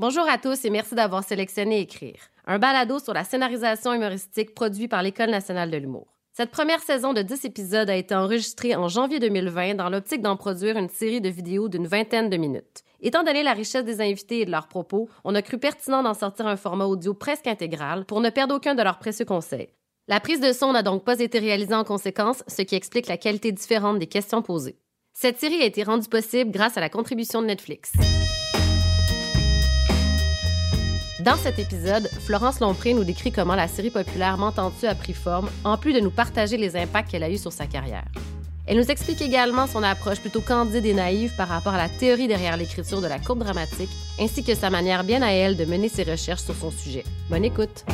Bonjour à tous et merci d'avoir sélectionné Écrire, un balado sur la scénarisation humoristique produit par l'École nationale de l'humour. Cette première saison de 10 épisodes a été enregistrée en janvier 2020 dans l'optique d'en produire une série de vidéos d'une vingtaine de minutes. Étant donné la richesse des invités et de leurs propos, on a cru pertinent d'en sortir un format audio presque intégral pour ne perdre aucun de leurs précieux conseils. La prise de son n'a donc pas été réalisée en conséquence, ce qui explique la qualité différente des questions posées. Cette série a été rendue possible grâce à la contribution de Netflix. Dans cet épisode, Florence Lompré nous décrit comment la série populaire M'entends-tu a pris forme, en plus de nous partager les impacts qu'elle a eus sur sa carrière. Elle nous explique également son approche plutôt candide et naïve par rapport à la théorie derrière l'écriture de la courbe dramatique, ainsi que sa manière bien à elle de mener ses recherches sur son sujet. Bonne écoute!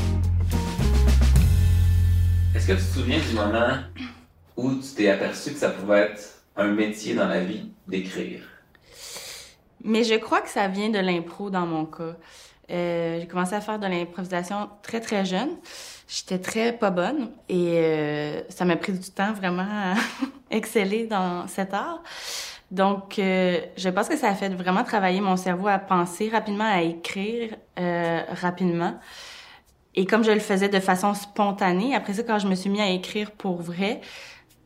Est-ce que tu te souviens du moment où tu t'es aperçu que ça pouvait être un métier dans la vie d'écrire? Mais je crois que ça vient de l'impro dans mon cas. Euh, j'ai commencé à faire de l'improvisation très, très jeune. J'étais très pas bonne et euh, ça m'a pris du temps vraiment à exceller dans cet art. Donc, euh, je pense que ça a fait vraiment travailler mon cerveau à penser rapidement, à écrire euh, rapidement. Et comme je le faisais de façon spontanée, après ça, quand je me suis mis à écrire pour vrai,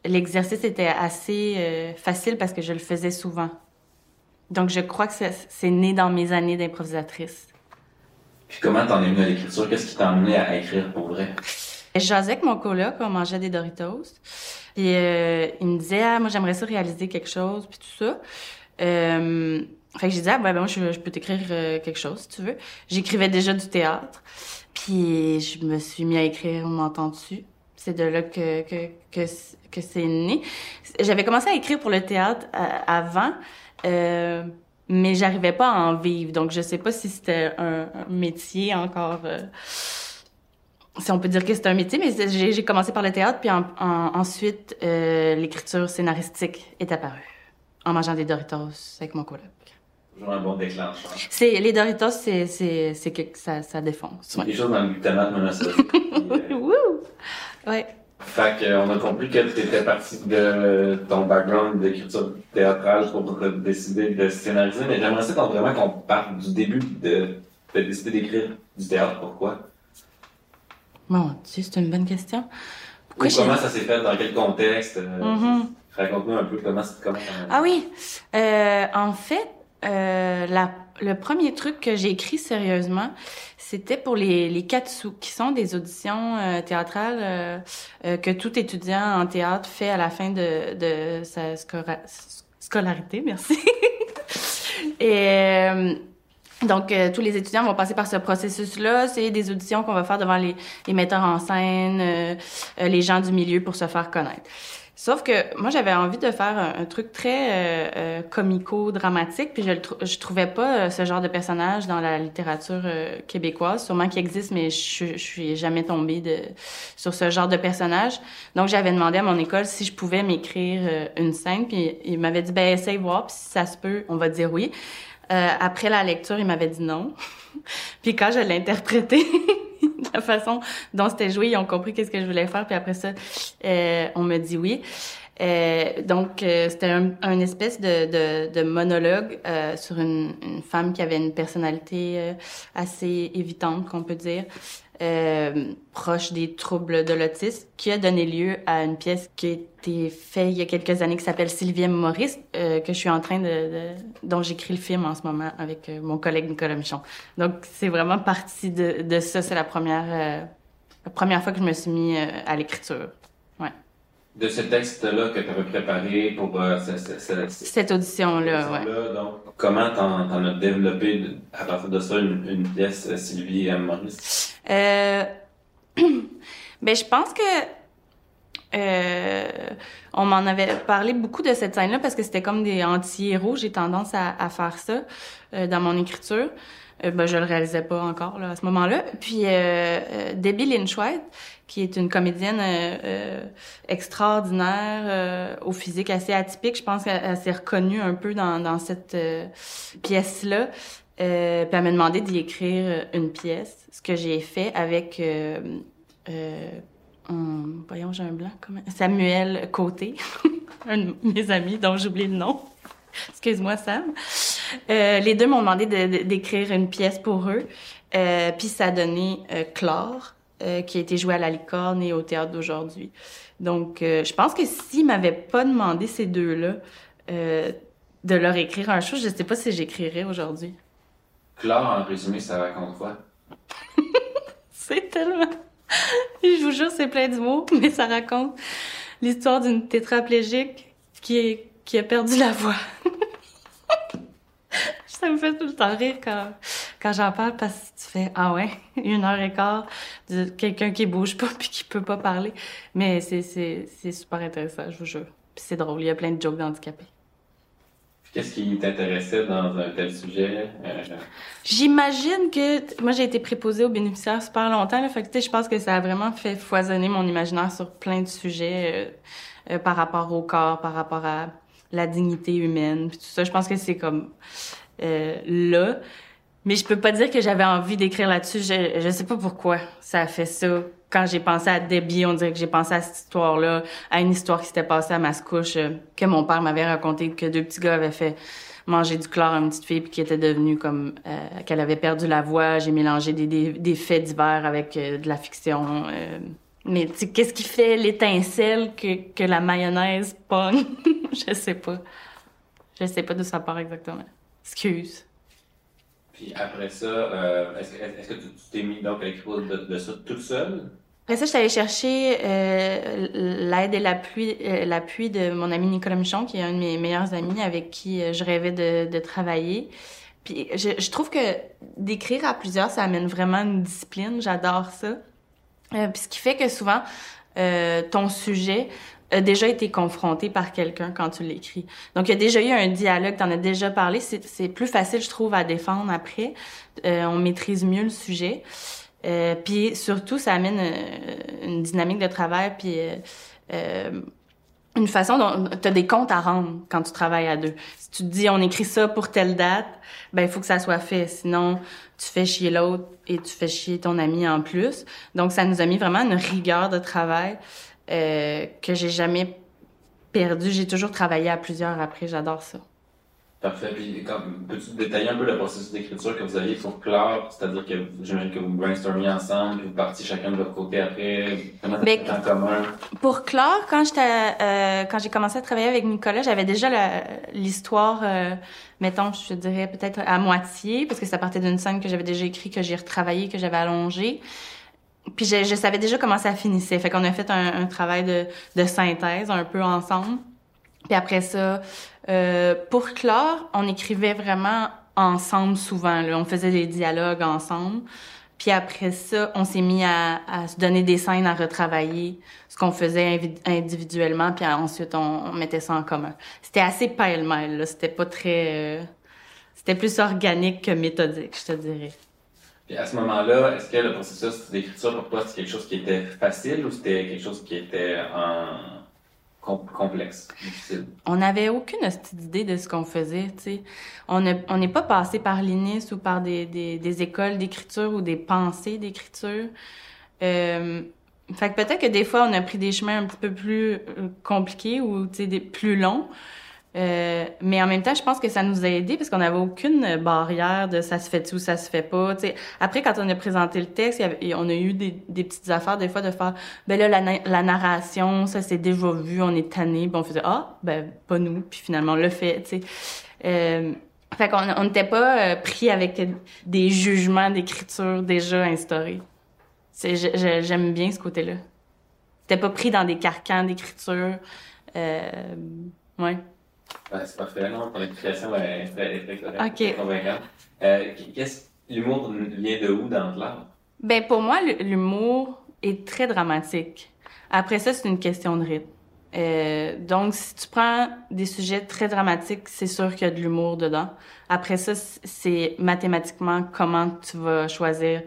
l'exercice était assez euh, facile parce que je le faisais souvent. Donc, je crois que c'est né dans mes années d'improvisatrice. Puis comment t'en es venu à l'écriture? Qu'est-ce qui t'a amené à écrire pour vrai? Je jasais avec mon coloc, on mangeait des Doritos. Puis euh, il me disait, ah, moi j'aimerais ça réaliser quelque chose, puis tout ça. Euh, fait que j'ai dit, ah, ben, ben moi je, peux t'écrire euh, quelque chose si tu veux. J'écrivais déjà du théâtre. Puis je me suis mis à écrire On m'entend dessus. C'est de là que, que, que, que c'est né. J'avais commencé à écrire pour le théâtre euh, avant. Mais j'arrivais pas à en vivre. Donc, je sais pas si c'était un, un, métier encore. Euh, si on peut dire que c'est un métier, mais j'ai commencé par le théâtre, puis en, en, ensuite, euh, l'écriture scénaristique est apparue en mangeant des Doritos avec mon coloc. Toujours un bon déclencheur. C'est, les Doritos, c'est, c'est, c'est que ça, ça défonce. C'est quelque chose dans le glutamate monosodique. euh... Ouais. Fait qu'on a compris que tu étais parti de ton background d'écriture théâtrale pour décider de scénariser, mais j'aimerais ça vraiment qu'on parte du début de, de décider d'écrire du théâtre. Pourquoi? Mon Dieu, c'est une bonne question. Pourquoi comment ça s'est fait, dans quel contexte? Mm -hmm. Raconte-nous un peu comment c'est comment. Ah oui, euh, en fait, euh, la, le premier truc que j'ai écrit sérieusement, c'était pour les, les Katsu, qui sont des auditions euh, théâtrales euh, euh, que tout étudiant en théâtre fait à la fin de, de sa scolarité. Merci. Et euh, donc, euh, tous les étudiants vont passer par ce processus-là. C'est des auditions qu'on va faire devant les, les metteurs en scène, euh, les gens du milieu pour se faire connaître. Sauf que moi, j'avais envie de faire un, truc très euh, euh, comico-dramatique, puis je, le trouvais pas euh, ce genre de personnage dans la littérature québécoise, sûrement qu'il existe, mais je, suis jamais tombée sur ce genre de personnage. Donc, j'avais demandé à mon école si je pouvais m'écrire une scène, puis il m'avait dit, ben essaye voir, puis si ça se peut, on va dire oui. Après la lecture, il m'avait dit non. puis quand je l'ai interprété, la façon dont c'était joué, ils ont compris qu'est-ce que je voulais faire. Puis après ça, euh, on me dit oui. Euh, donc, euh, c'était un, un, espèce de, de, de monologue euh, sur une, une, femme qui avait une personnalité euh, assez évitante, qu'on peut dire, euh, proche des troubles de l'autisme, qui a donné lieu à une pièce qui a été faite il y a quelques années qui s'appelle Sylvie Maurice, que je suis en train de, de dont j'écris le film en ce moment avec mon collègue Nicolas Michon. Donc, c'est vraiment partie de, de ça. C'est la première la première fois que je me suis mis à l'écriture. De ce texte-là que tu avais préparé pour euh, cette, audition-là. Ouais. Donc, comment t'en, as développé à partir de ça une, une pièce, euh, Sylvie et Maurice? Euh, ben, je pense que euh, on m'en avait parlé beaucoup de cette scène-là parce que c'était comme des anti-héros. J'ai tendance à, à, faire ça euh, dans mon écriture. Euh, ben, je le réalisais pas encore là, à ce moment-là. Puis Debbie Lynch White, qui est une comédienne euh, euh, extraordinaire, euh, au physique assez atypique. Je pense qu'elle s'est reconnue un peu dans, dans cette euh, pièce-là. Euh, puis elle m'a demandé d'y écrire une pièce, ce que j'ai fait avec... Un, voyons, j'ai un blanc. Comment... Samuel Côté, un de mes amis dont j'oublie le nom. Excuse-moi, Sam. Les deux m'ont demandé d'écrire une pièce pour eux. Puis ça a donné Clore, euh, qui a été joué à la licorne et au théâtre d'aujourd'hui. Donc, euh, je pense que s'ils m'avaient pas demandé ces deux-là de leur écrire un show, je sais pas si j'écrirais aujourd'hui. Clore, en résumé, ça raconte quoi? c'est tellement... je vous jure, c'est plein d'humour, mais ça raconte l'histoire d'une tétraplégique qui, est, qui a perdu la voix. ça me fait tout le temps rire quand, quand j'en parle parce que tu fais ah ouais une heure et quart de quelqu'un qui bouge pas puis qui peut pas parler mais c'est c'est c'est super intéressant je vous jure puis c'est drôle il y a plein de jokes d'handicapés Qu'est-ce qui t'intéressait dans un tel sujet? Euh, J'imagine que moi j'ai été préposée aux bénéficiaires super longtemps. Là, fait que, je pense que ça a vraiment fait foisonner mon imaginaire sur plein de sujets euh, euh, par rapport au corps, par rapport à la dignité humaine, puis tout ça. Je pense que c'est comme euh, là. Mais je peux pas dire que j'avais envie d'écrire là-dessus. Je, je sais pas pourquoi ça a fait ça. Quand j'ai pensé à Debbie, on dirait que j'ai pensé à cette histoire-là, à une histoire qui s'était passée à Mascouche, euh, que mon père m'avait raconté, que deux petits gars avaient fait manger du chlore à une petite fille, puis qui était devenue comme... Euh, qu'elle avait perdu la voix. J'ai mélangé des, des, des faits divers avec euh, de la fiction. mais qu'est-ce qui fait l'étincelle que, que la mayonnaise pogne? je sais pas. Je sais pas d'où ça part exactement. Excuse. Puis après ça, euh, est-ce, est que tu t'es mis donc à écrire de, de, ça toute seule? Après ça, je suis allée chercher euh, l'aide et l'appui, euh, l'appui de mon ami Nicolas Michon, qui est un de mes meilleurs amis avec qui je rêvais de, travailler. Puis je, je, trouve que d'écrire à plusieurs, ça amène vraiment une discipline. J'adore ça. Puis ce qui fait que souvent, ton sujet a déjà été confronté par quelqu'un quand tu l'écris. Donc, il y a déjà eu un dialogue, tu en as déjà parlé. C'est plus facile, je trouve, à défendre après. Euh, on maîtrise mieux le sujet. Euh, puis surtout, ça amène euh, une dynamique de travail, puis euh, euh, une façon dont tu as des comptes à rendre quand tu travailles à deux. Si tu te dis, on écrit ça pour telle date, ben il faut que ça soit fait. Sinon, tu fais chier l'autre et tu fais chier ton ami en plus. Donc, ça nous a mis vraiment une rigueur de travail. Euh, que j'ai jamais perdu. J'ai toujours travaillé à plusieurs après. J'adore ça. Parfait. Puis, peux-tu détailler un peu le processus d'écriture que vous aviez pour Claire? C'est-à-dire que j'imagine que vous brainstormiez ensemble, vous partiez chacun de votre côté après. Comment ça ben, en commun? Pour Claire, quand j'étais, euh, quand j'ai commencé à travailler avec Nicolas, j'avais déjà l'histoire, euh, mettons, je dirais peut-être à moitié, parce que ça partait d'une scène que j'avais déjà écrite, que j'ai retravaillé, que j'avais allongée. Puis je, je, savais déjà comment ça finissait. Fait qu'on a fait un, travail de, de synthèse un peu ensemble. Puis après ça, euh, pour clore, on écrivait vraiment ensemble souvent. On faisait des dialogues ensemble. Puis après ça, on s'est mis à, se donner des scènes à retravailler, ce qu'on faisait individuellement, puis ensuite on, on, mettait ça en commun. C'était assez pêle-mêle, c'était pas très... Euh, c'était plus organique que méthodique, je te dirais. À ce moment-là, est-ce que le processus d'écriture pour toi, c'était quelque chose qui était facile ou c'était quelque chose qui était en complexe, difficile? On n'avait aucune idée de ce qu'on faisait. On n'est pas passé par l'INIS ou par des, des, des écoles d'écriture ou des pensées d'écriture. Euh, fait que peut-être que des fois, on a pris des chemins un petit peu plus euh, compliqués ou, sais, plus longs. Euh, mais en même temps, je pense que ça nous a aidé parce qu'on n'avait aucune barrière de ça se fait ou ça se fait pas. T'sais. Après, quand on a présenté le texte, on a eu des, petites affaires des fois de faire ben là la, narration, ça c'est déjà vu, on est tanné, ben on faisait ah ben pas nous, puis finalement on l'a fait. T'sais. Euh, fait qu'on on n'était pas euh, pris avec des jugements d'écriture déjà instaurés. J'aime bien ce côté-là. T'es pas pris dans des carcans d'écriture. Euh, ouais. Ben, c'est parfait, non? Ton explication est très, très correcte, très convaincante. Euh, l'humour vient de où dans l'art? Ben, pour moi, l'humour est très dramatique. Après ça, c'est une question de rythme. Euh, donc, si tu prends des sujets très dramatiques, c'est sûr qu'il y a de l'humour dedans. Après ça, c'est mathématiquement comment tu vas choisir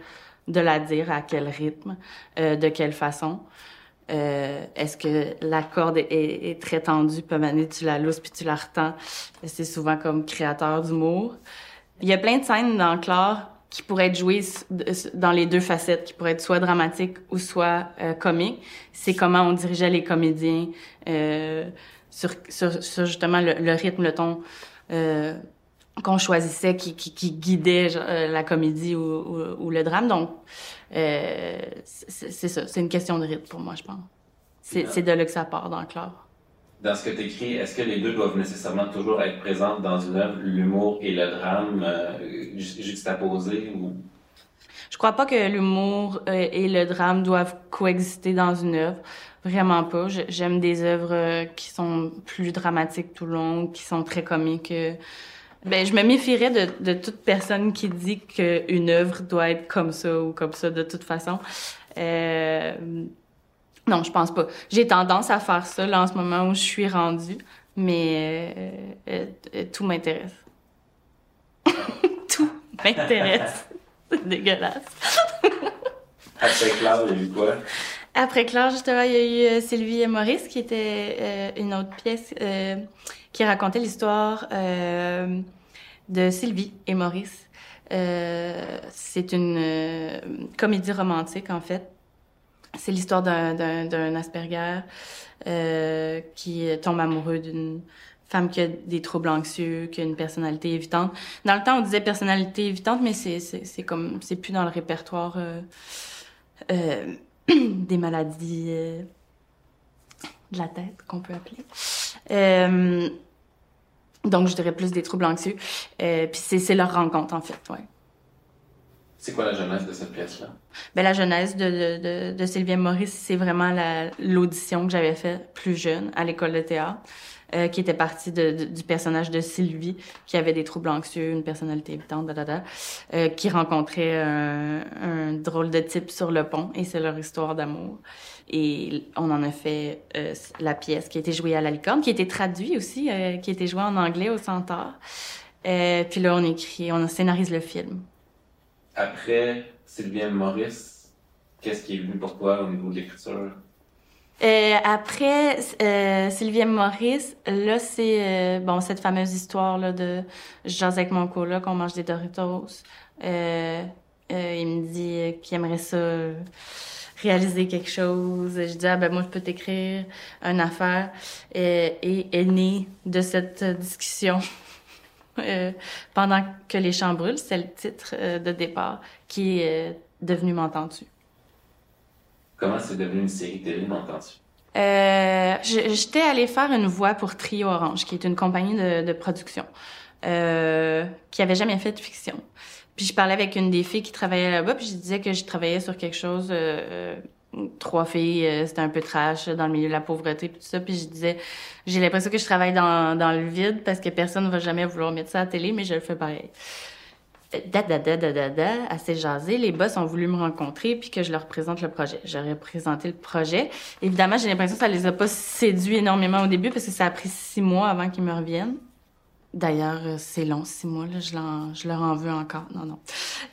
de la dire, à quel rythme, euh, de quelle façon. Euh, est-ce que la corde est, est, très tendue, puis à tu la lousses puis tu la retends. C'est souvent comme créateur d'humour. Il y a plein de scènes dans Claire qui pourraient être jouées dans les deux facettes, qui pourraient être soit dramatiques ou soit euh, comiques. C'est comment on dirigeait les comédiens euh, sur, sur, sur, justement le, rythme, le ton. Euh, qu'on choisissait qui, qui, qui guidait euh, la comédie ou, ou, le drame. Donc, euh, c'est ça. C'est une question de rythme pour moi, je pense. C'est de là que ça part dans le. Dans ce que tu écris, est-ce que les deux doivent nécessairement toujours être présents dans une œuvre, l'humour et le drame, euh, juxtaposés ou... Je crois pas que l'humour euh, et le drame doivent coexister dans une œuvre. Vraiment pas. J'aime des œuvres qui sont plus dramatiques tout le long, qui sont très comiques. Ben, je me méfierais de, toute personne qui dit qu'une œuvre doit être comme ça ou comme ça de toute façon. Euh, non, je pense pas. J'ai tendance à faire ça là en ce moment où je suis rendue, mais euh, euh, tout m'intéresse. tout m'intéresse. C'est dégueulasse. Après Claire, il y a eu quoi? Après Claire, justement, il y a eu Sylvie et Maurice, qui était une autre pièce qui racontait l'histoire euh, de Sylvie et Maurice. Euh, c'est une euh, comédie romantique, en fait. C'est l'histoire d'un Asperger euh, qui tombe amoureux d'une femme qui a des troubles anxieux, qui a une personnalité évitante. Dans le temps, on disait personnalité évitante, mais c'est comme c'est plus dans le répertoire euh, euh, des maladies euh, de la tête qu'on peut appeler. Euh, donc, je dirais plus des troubles anxieux. Euh, puis c'est leur rencontre, en fait, ouais. C'est quoi la jeunesse de cette pièce-là? Ben, la jeunesse de, de, de, de Sylvia Maurice, c'est vraiment l'audition que j'avais faite plus jeune à l'école de théâtre. Euh, qui était partie du personnage de Sylvie, qui avait des troubles anxieux, une personnalité évitante, euh, qui rencontrait un, drôle de type sur le pont, et c'est leur histoire d'amour. Et on en a fait euh, la pièce qui a été jouée à la licorne, qui a été traduite aussi, euh, qui a été jouée en anglais au Centaure. Puis là, on écrit, on scénarise le film. Après Sylvie Maurice, qu'est-ce qui est venu pour toi au niveau de l'écriture? Euh, après euh, Sylvie Maurice, là c'est bon cette fameuse histoire là de je avec mon coloc, qu'on mange des Doritos. il me dit qu'il aimerait ça réaliser quelque chose. Je dis, ah ben moi, je peux t'écrire une affaire. Et, est née de cette discussion euh, pendant que les champs brûlent. C'est le titre euh, de départ qui est euh, devenu M'entends-tu? Comment c'est devenu une série télé, M'entends-tu? Euh, J'étais allée faire une voix pour Trio Orange, qui est une compagnie de, production, euh, qui avait jamais fait de fiction. Puis je parlais avec une des filles qui travaillait là-bas, puis je disais que je travaillais sur quelque chose, euh, euh trois filles, euh, c'était un peu trash dans le milieu de la pauvreté, puis tout ça. Puis je disais, j'ai l'impression que je travaille dans, dans le vide parce que personne ne va jamais vouloir mettre ça à la télé, mais je le fais pareil. Da, da, da, da, da, da, assez jasé. Les boss ont voulu me rencontrer puis que je leur présente le projet. J'aurais présenté le projet. Évidemment, j'ai l'impression que ça les a pas séduits énormément au début parce que ça a pris six mois avant qu'ils me reviennent. D'ailleurs, euh, c'est long, six mois, là, je, leur en veux encore. Non, non.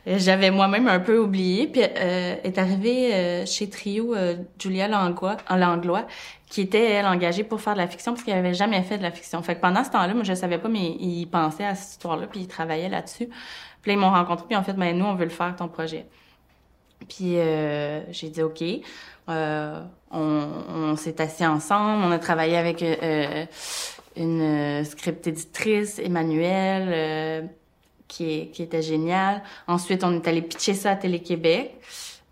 Euh, j'avais moi-même un peu oublié. Puis euh, est arrivée euh, chez Trio Julia Langlois, Langlois, qui était, elle, engagée pour faire de la fiction parce qu'elle avait jamais fait de la fiction. Fait que pendant ce temps-là, moi, je savais pas, mais ils pensaient à cette histoire-là, puis ils travaillaient là-dessus. Puis là, ils m'ont rencontré, puis en fait, ben, nous, on veut le faire, ton projet. Puis j'ai dit OK. on, on s'est assis ensemble, on a travaillé avec une euh, script éditrice, Emmanuelle, euh, qui, qui était géniale. Ensuite, on est allé pitcher ça à Télé-Québec.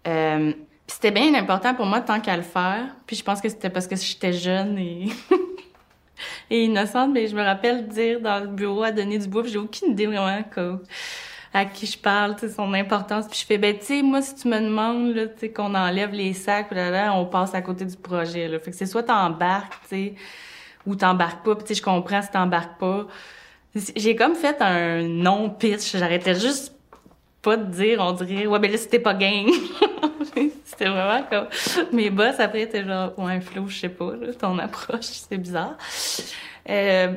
Euh, c'était bien important pour moi tant qu'à le faire. Puis je pense que c'était parce que j'étais jeune et, et innocente, mais je me rappelle dire dans le bureau à donner du bois, j'ai aucune idée vraiment à qui je parle, son importance. Puis je fais, ben, tu sais, moi, si tu me demandes, là, tu sais, qu'on enlève les sacs, là, là, on passe à côté du projet, là. Fait que c'est soit t'embarques, tu sais, ou t'embarques pas. Puis tu sais, je comprends si t'embarques pas. J'ai comme fait un non-pitch. J'arrêtais juste pas de dire, on dirait, ouais, ben là, c'était pas gang. c'était vraiment comme, mes boss, après, étaient genre, ouais, Flo, je sais pas, là, ton approche, c'est bizarre. Euh,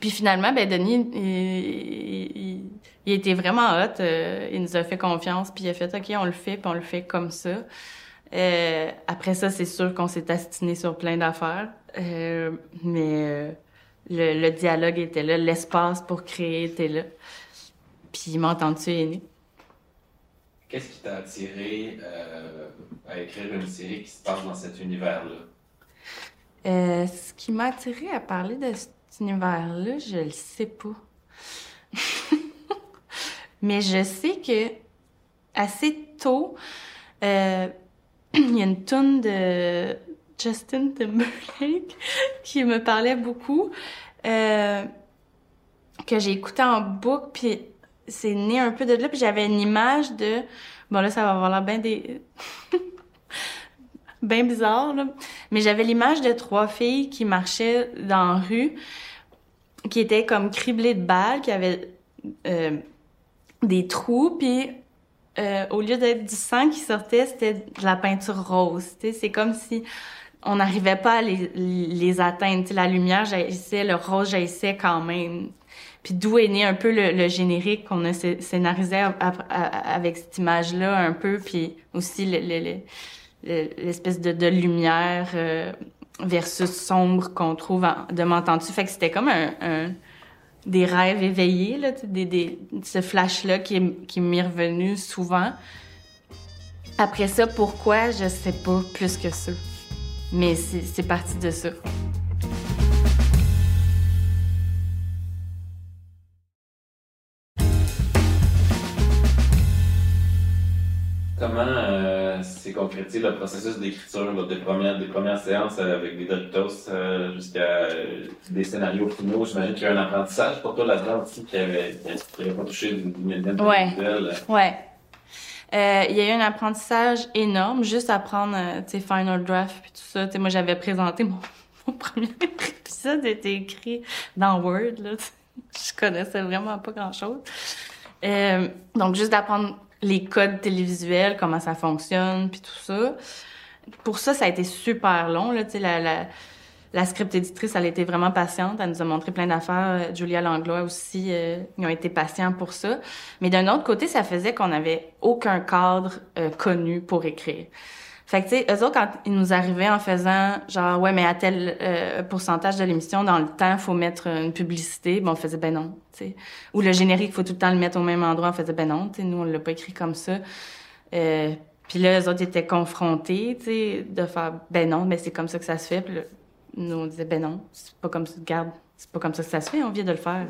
puis finalement, ben, Denis, il, il, était vraiment hot. Euh, il nous a fait confiance, puis il a fait, OK, on le fait, puis on le fait comme ça. Euh, après ça, c'est sûr qu'on s'est astiné sur plein d'affaires. Euh, mais le, le, dialogue était là, l'espace pour créer était là. Puis m'entends-tu est Qu'est-ce qui t'a attiré à écrire une série qui se passe dans cet univers-là? Ce qui m'a attiré à parler de cet univers-là, je le sais pas. Mais je sais que assez tôt, euh, il y a une tune de Justin Timberlake qui me parlait beaucoup, euh, que j'ai écouté en boucle, puis c'est né un peu de là, puis j'avais une image de... Bon, là, ça va avoir l'air bien des... bien bizarre, là. Mais j'avais l'image de trois filles qui marchaient dans la rue, qui étaient comme criblées de balles, qui avaient euh, des trous, puis euh, au lieu d'être du sang qui sortait, c'était de la peinture rose. C'est comme si on n'arrivait pas à les, les atteindre. T'sais, la lumière jaillissait, le rose jaillissait quand même. Puis d'où est né un peu le, générique qu'on a scénarisé avec cette image-là un peu, puis aussi l'espèce de, lumière euh, versus sombre qu'on trouve de m'entends-tu? Fait que c'était comme un, un, des rêves éveillés, là, ce flash-là qui, qui m'est revenu souvent. Après ça, pourquoi, je sais pas plus que ça. Mais c'est parti de ça. Le processus d'écriture des premières, des premières séances euh, avec des Doritos euh, jusqu'à euh, des scénarios finaux? J'imagine qu'il y a un apprentissage pour toi là-dedans aussi qui avait, qui pas touché d'une millième ouais. Ouais. Euh, il y a eu un apprentissage énorme, juste apprendre, tu sais, Final Draft puis tout ça. Tu sais, moi, j'avais présenté mon, mon premier épisode, était écrit dans Word, là. Je connaissais vraiment pas grand-chose. Donc, juste d'apprendre les codes télévisuels, comment ça fonctionne, puis tout ça. Pour ça, ça a été super long. Là, la, la, la script éditrice, elle a été vraiment patiente. Elle nous a montré plein d'affaires. Euh, Julia Langlois aussi, euh, ils ont été patients pour ça. Mais d'un autre côté, ça faisait qu'on n'avait aucun cadre euh, connu pour écrire. Fait que, tu sais, eux autres, quand ils nous arrivaient en faisant, genre, ouais, mais à tel euh, pourcentage de l'émission, dans le temps, faut mettre une publicité, bon, on faisait, ben non, tu sais. Ou le générique, faut tout le temps le mettre au même endroit, on faisait, ben non, tu sais, nous, on l'a pas écrit comme ça. Euh, puis là, eux autres étaient confrontés, tu sais, de faire, ben non, mais c'est comme ça que ça se fait. Puis là, nous, on disait, ben non, c'est pas comme ça, garde, c'est pas comme ça que ça se fait, on vient de le faire.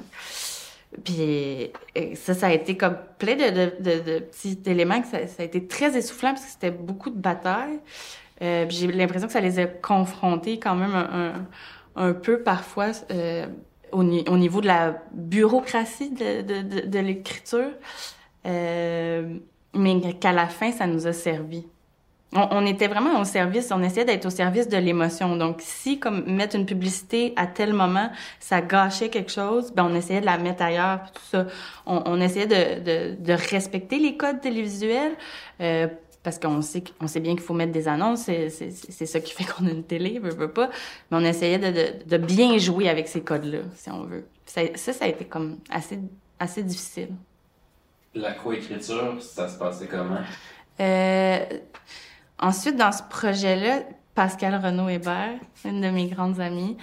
Puis ça, ça a été comme plein de, de, de, de petits éléments que ça, ça, a été très essoufflant parce que c'était beaucoup de batailles. Euh, j'ai l'impression que ça les a confrontés quand même un, un, peu parfois euh, au, au, niveau de la bureaucratie de l'écriture. Euh, mais qu'à la fin, ça nous a servi on, était vraiment au service, on essayait d'être au service de l'émotion. Donc, si, comme mettre une publicité à tel moment, ça gâchait quelque chose, ben on essayait de la mettre ailleurs, tout ça. On, on essayait de, de, de, respecter les codes télévisuels, euh, parce qu'on sait, on sait bien qu'il faut mettre des annonces, c'est, c'est, c'est ça qui fait qu'on a une télé, veut, veut pas. Mais on essayait de, de, de bien jouer avec ces codes-là, si on veut. Ça, ça, ça a été comme assez, assez difficile. La coécriture, ça se passait comment? Euh, Ensuite, dans ce projet-là, Pascal Renaud-Hébert, une de mes grandes amies,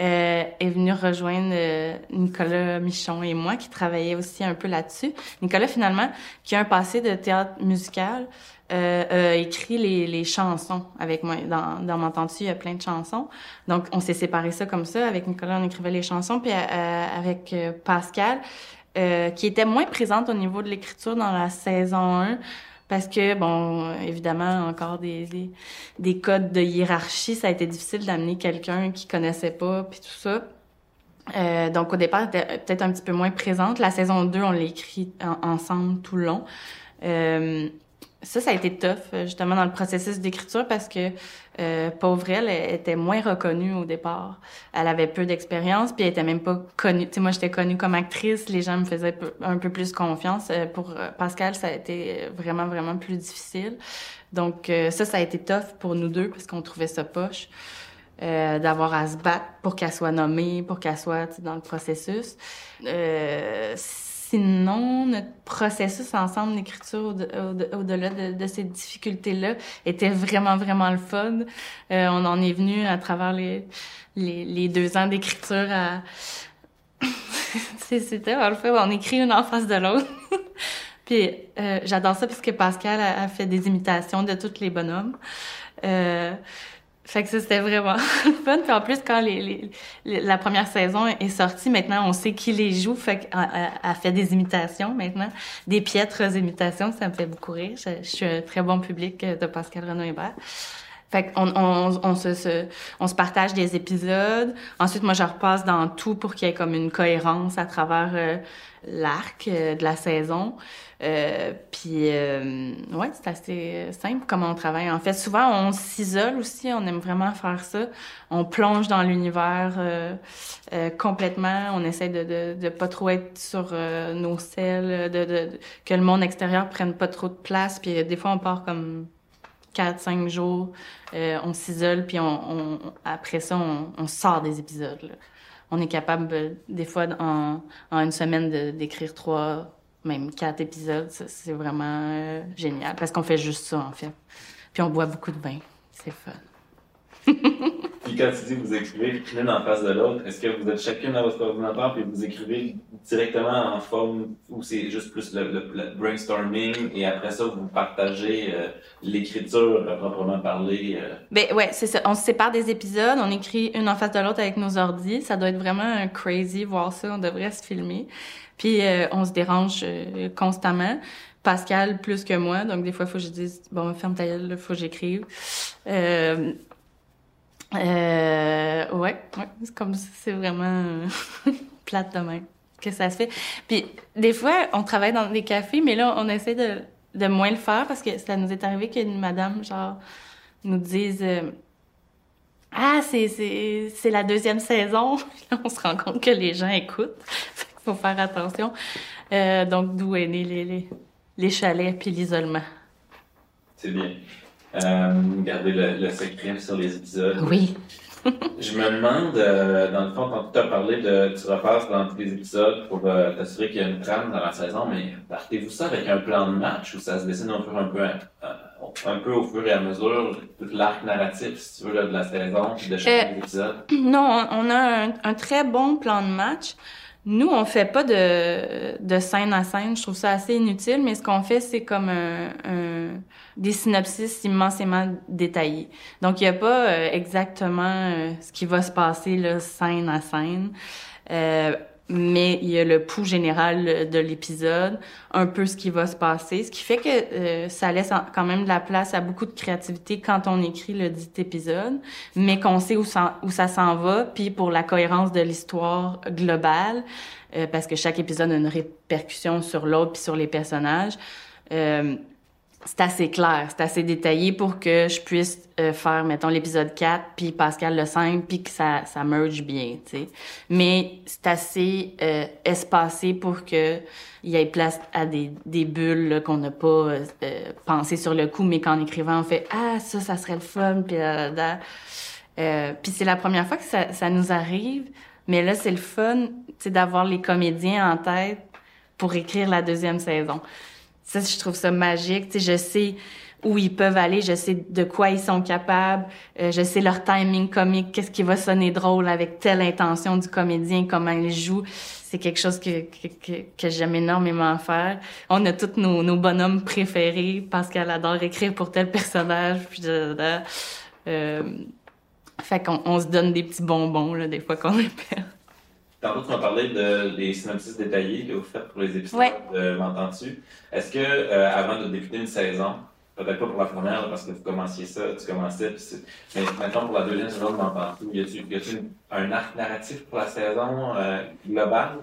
euh, est venue rejoindre euh, Nicolas Michon et moi, qui travaillaient aussi un peu là-dessus. Nicolas, finalement, qui a un passé de théâtre musical, euh, a écrit les, les, chansons avec moi. Dans, dans M'entends-tu, il y a plein de chansons. Donc, on s'est séparé ça comme ça. Avec Nicolas, on écrivait les chansons. Puis euh, avec euh, Pascal, qui était moins présente au niveau de l'écriture dans la saison 1, parce que, bon, évidemment, encore des, des, des, codes de hiérarchie, ça a été difficile d'amener quelqu'un qui connaissait pas, puis tout ça. Euh, donc, au départ, était peut-être un petit peu moins présente. La saison 2, on l'a écrit ensemble tout le long. Euh, ça, ça a été tough, justement, dans le processus d'écriture parce que euh, pauvre elle, était moins reconnue au départ. Elle avait peu d'expérience, puis elle était même pas connue. Tu sais, moi, j'étais connue comme actrice, les gens me faisaient un peu plus confiance. Euh, pour euh, Pascal, ça a été vraiment, vraiment plus difficile. Donc, ça, ça a été tough pour nous deux parce qu'on trouvait ça poche. Euh, d'avoir à se battre pour qu'elle soit nommée, pour qu'elle soit dans le processus. Euh, sinon, notre processus ensemble d'écriture au-delà de, ces difficultés-là était vraiment, vraiment le fun. Euh, on en est venu à travers les, deux ans d'écriture à... C'était le fun. On écrit une en face de l'autre. Puis euh, j'adore ça parce que Pascal a, fait des imitations de tous les bonhommes. Euh, Fait que ça, c'était vraiment fun. Puis en plus, quand les, les, la première saison est sortie, maintenant, on sait qui les joue. Fait qu'elle fait des imitations maintenant, des piètres imitations. Ça me fait beaucoup rire. Je, suis un très bon public de Pascal Renaud Hébert. Fait qu'on on, on, se, on se partage des épisodes. Ensuite, moi, je repasse dans tout pour qu'il y ait comme une cohérence à travers euh, l'arc euh, de la saison. Euh, puis, euh, ouais, c'est assez simple comment on travaille. En fait, souvent, on s'isole aussi. On aime vraiment faire ça. On plonge dans l'univers euh, euh complètement. On essaie de, de, pas trop être sur euh, nos selles, de, que le monde extérieur prenne pas trop de place. Puis, des fois, on part comme 4, 5 jours. on s'isole, puis après ça, on, sort des épisodes. On est capable, des fois, en, en une semaine, d'écrire trois même quatre épisodes. C'est vraiment euh, génial parce qu'on fait juste ça, en fait. Puis on boit beaucoup de vin. C'est fun. puis quand tu dis vous écrivez l'une en face de l'autre, est-ce que vous êtes chacune à votre ordinateur puis vous écrivez directement en forme ou c'est juste plus le, brainstorming et après ça vous partagez euh, l'écriture à proprement parler? Euh? Ben ouais, c'est ça. On se sépare des épisodes, on écrit une en face de l'autre avec nos ordis. Ça doit être vraiment crazy voir ça. On devrait se filmer. Puis euh, on se dérange euh, constamment. Pascal plus que moi, donc des fois faut que je dise bon ferme ta gueule, faut que j'écrive. Euh, euh, ouais, ouais, c'est comme c'est vraiment plate de même que ça se fait. Puis des fois on travaille dans des cafés, mais là on essaie de de moins le faire parce que ça nous est arrivé qu'une madame genre nous dise ah c'est c'est la deuxième saison. on se rend compte que les gens écoutent faut faire attention. Euh, donc, d'où est né les, les, les chalets puis l'isolement. C'est bien. Euh, garder le, le, secret sur les épisodes. Oui. je me demande, euh, dans le fond, quand tu as parlé de, tu repasses dans tous les épisodes pour t'assurer qu'il y a une trame dans la saison, mais partez-vous ça avec un plan de match ou ça se dessine un peu, un peu, un, peu au fur et à mesure, tout l'arc narratif, si tu veux, là, de la saison, de chaque épisode? Non, on a un, un, très bon plan de match. Nous, on fait pas de, de scène à scène. Je trouve ça assez inutile, mais ce qu'on fait, c'est comme un, un, des synopsis immensément détaillés. Donc, il n'y a pas euh, exactement euh, ce qui va se passer là, scène à scène. Euh, mais il y a le pouls général de l'épisode, un peu ce qui va se passer, ce qui fait que euh, ça laisse quand même de la place à beaucoup de créativité quand on écrit le dit épisode, mais qu'on sait où ça, s'en va, puis pour la cohérence de l'histoire globale, euh, parce que chaque épisode a une répercussion sur l'autre puis sur les personnages. Euh, c'est assez clair, c'est assez détaillé pour que je puisse euh, faire, mettons, l'épisode 4, puis Pascal le 5, puis que ça, ça merge bien, tu sais. Mais c'est assez euh, espacé pour que il y ait place à des, des bulles qu'on n'a pas euh, pensé sur le coup, mais qu'en écrivant, on fait « Ah, ça, ça serait le fun », puis là, euh, Puis c'est la première fois que ça, ça nous arrive, mais là, c'est le fun, tu sais, d'avoir les comédiens en tête pour écrire la deuxième saison. Ça, je trouve ça magique. Tu je sais où ils peuvent aller, je sais de quoi ils sont capables, euh, je sais leur timing comique, qu'est-ce qui va sonner drôle avec telle intention du comédien, comment il joue. C'est quelque chose que, que, que, j'aime énormément faire. On a tous nos, nos bonhommes préférés parce qu'elle adore écrire pour tel personnage. Puis euh, fait qu'on on se donne des petits bonbons là, des fois qu'on est perdu. Tantôt, tu m'as parlé de, des synopsis détaillés que vous faites pour les épisodes de M'entends-tu? Est-ce que, euh, avant de débuter une saison, peut-être pas pour la première, parce que vous commenciez ça, tu commençais, mais maintenant pour la deuxième saison de M'entends-tu, y a-tu un arc narratif pour la saison euh, globale?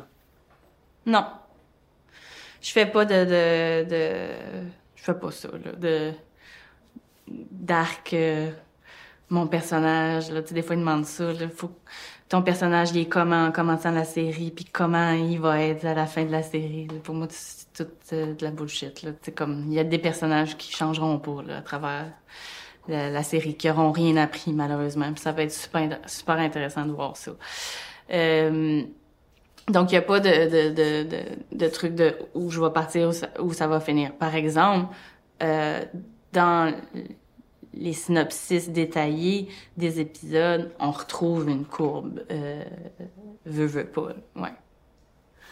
Non. Je fais pas de, de, de... je fais pas ça, là, de d'arc... Euh, mon personnage, là, des fois, ils demandent ça, là, faut ton personnage, il est comment en commençant la série, puis comment il va être à la fin de la série. Pour moi, c'est toute euh, de la bullshit. Là. comme il y a des personnages qui changeront pas là, à travers la, série, qui auront rien appris malheureusement. Ça va être super super intéressant de voir ça. Euh, donc il y a pas de de, de, de, de truc de où je vais partir où ça, où ça va finir. Par exemple, euh, dans les synopsis détaillés des épisodes, on retrouve une courbe. Euh, veut, veut pas. Ouais.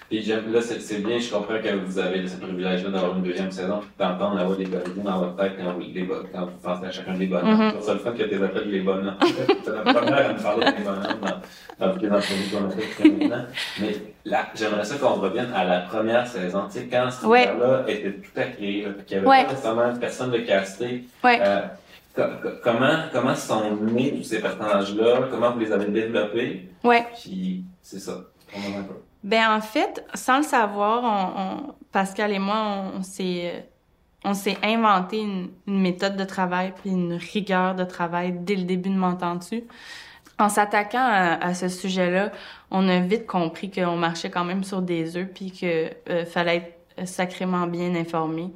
Puis là, c'est c'est bien, je comprends que vous avez ce privilège-là d'avoir une deuxième saison, puis d'entendre la voix des comédiens dans votre tête quand vous, les, bo- quand vous pensez à chacun des bonhommes. Mhm. C'est ça le fun que tu appelles les bonhommes. C'est la première à me parler des bonhommes dans, dans toutes les entrevues qu'on a faites jusqu'à maintenant. Mais là, j'aimerais ça qu'on revienne à la première saison. Tu sais, quand ce Ouais. là était tout à créer, puis qu'il n'y avait Ouais. pas nécessairement personne de casté. Ouais. Euh, comment, comment sont nés tous ces personnages-là? Comment vous les avez développés? Ouais. Puis, c'est ça. On en. Ben en fait, sans le savoir, on, on- Pascal et moi, on, s'est on s'est inventé une, une méthode de travail puis une rigueur de travail dès le début de M'entends-tu? En s'attaquant à, à ce sujet-là, on a vite compris qu'on marchait quand même sur des œufs puis que euh, fallait être sacrément bien informé.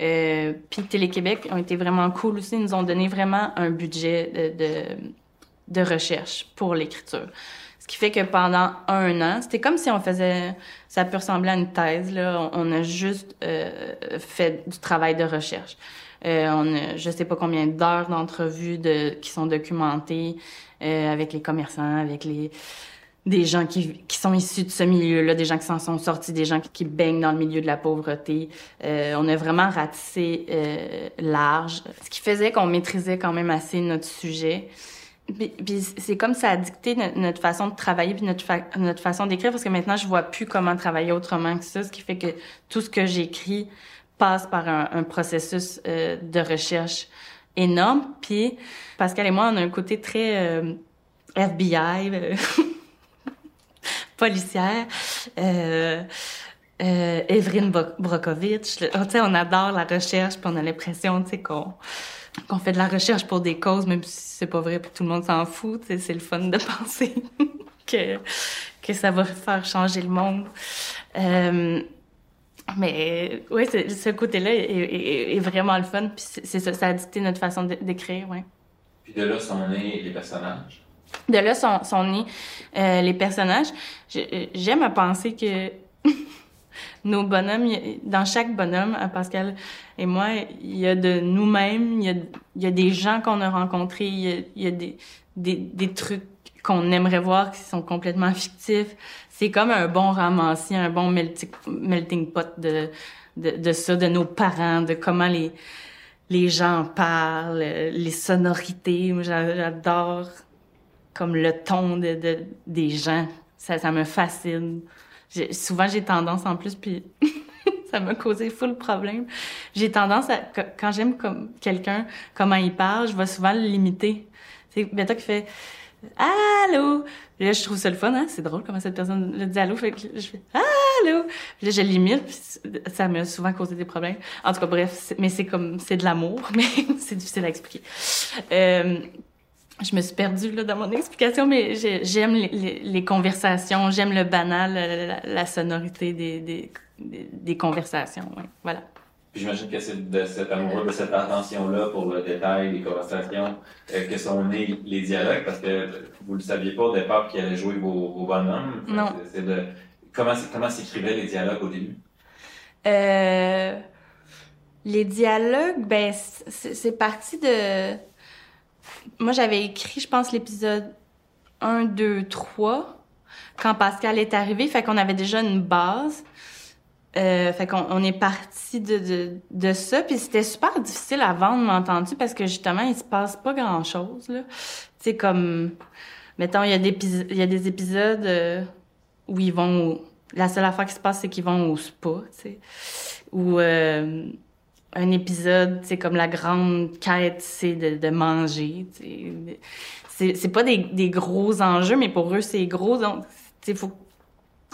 Euh, puis Télé-Québec ont été vraiment cool aussi, ils nous ont donné vraiment un budget de, de, de recherche pour l'écriture. Ce qui fait que pendant un an, c'était comme si on faisait, ça peut ressembler à une thèse, là. On, a juste euh, fait du travail de recherche. Euh, on a, je sais pas combien d'heures d'entrevues de, qui sont documentées euh, avec les commerçants, avec les des gens qui, qui sont issus de ce milieu-là, des gens qui s'en sont sortis, des gens qui, qui baignent dans le milieu de la pauvreté. Euh, on a vraiment ratissé euh, large, ce qui faisait qu'on maîtrisait quand même assez notre sujet. Puis, puis c'est comme ça a dicté notre, façon de travailler puis notre, fa- notre façon d'écrire parce que maintenant je vois plus comment travailler autrement que ça, ce qui fait que tout ce que j'écris passe par un, un processus euh, de recherche énorme. Puis Pascal et moi, on a un côté très euh, FBI, euh, policière. Euh, euh, Evelyn Bro- Brokovich, le- oh, on adore la recherche, puis on a l'impression, qu'on qu'on fait de la recherche pour des causes, même si c'est pas vrai, puis tout le monde s'en fout. C'est le fun de penser que, que ça va faire changer le monde. Euh, mais oui, ce côté-là est, est- est vraiment le fun. Puis ça, a dicté notre façon d'écrire. Puis de là sont nés les personnages. De là sont, sont nés euh, les personnages. Je- J'aime à penser que nos bonhommes, dans chaque bonhomme, à Pascal et moi, il y a de nous-mêmes, il y a, il y a des gens qu'on a rencontrés, il y a, y a des, des, des trucs qu'on aimerait voir qui sont complètement fictifs. C'est comme un bon ramassis, un bon melting, pot de, de, de ça, de nos parents, de comment les, les gens parlent, euh, les sonorités. J'adore comme le ton de, de- des gens. Ça, ça me fascine. Souvent, j'ai tendance en plus, puis ça m'a causé full problème. J'ai tendance à, quand j'aime comme quelqu'un, comment il parle, je vais souvent le limiter. C'est Beta qui fait Allô! Puis là, je trouve ça le fun, hein? C'est drôle comment cette personne le dit allô. Fait que je fais Allô! Puis là, je l'imite, puis ça m'a souvent causé des problèmes. En tout cas, bref, mais c'est comme, c'est de l'amour, mais c'est difficile à expliquer. Euh, je me suis perdue là, dans mon explication, mais j'ai- j'aime les, les- les conversations, j'aime le banal, la, la- sonorité des, des, des, des conversations. Ouais. Voilà. J'imagine que c'est de cet amour, de cette attention-là pour le détail, les conversations, euh, que sont nés les dialogues, parce que vous le saviez pas au départ qui allait jouer vos, vos bonhommes. Non. De comment s'écrivaient les dialogues au début? Euh, les dialogues, ben, c'est c'est parti de. Moi, j'avais écrit, je pense, l'épisode 1, 2, 3 quand Pascal est arrivé. Fait qu'on avait déjà une base. Euh, fait qu'on on est parti de, de, ça. Puis c'était super difficile à vendre, m'entends-tu, parce que justement, il se passe pas grand-chose, là. Tu sais, comme. Mettons, il y, a des épis- il y a des épisodes euh, où ils vont. au- La seule affaire qui se passe, c'est qu'ils vont au spa, tu sais. Ou euh, un épisode, c'est comme la grande quête, c'est de, de manger. C'est, pas des, des gros enjeux, mais pour eux, c'est gros. Donc, sais, faut,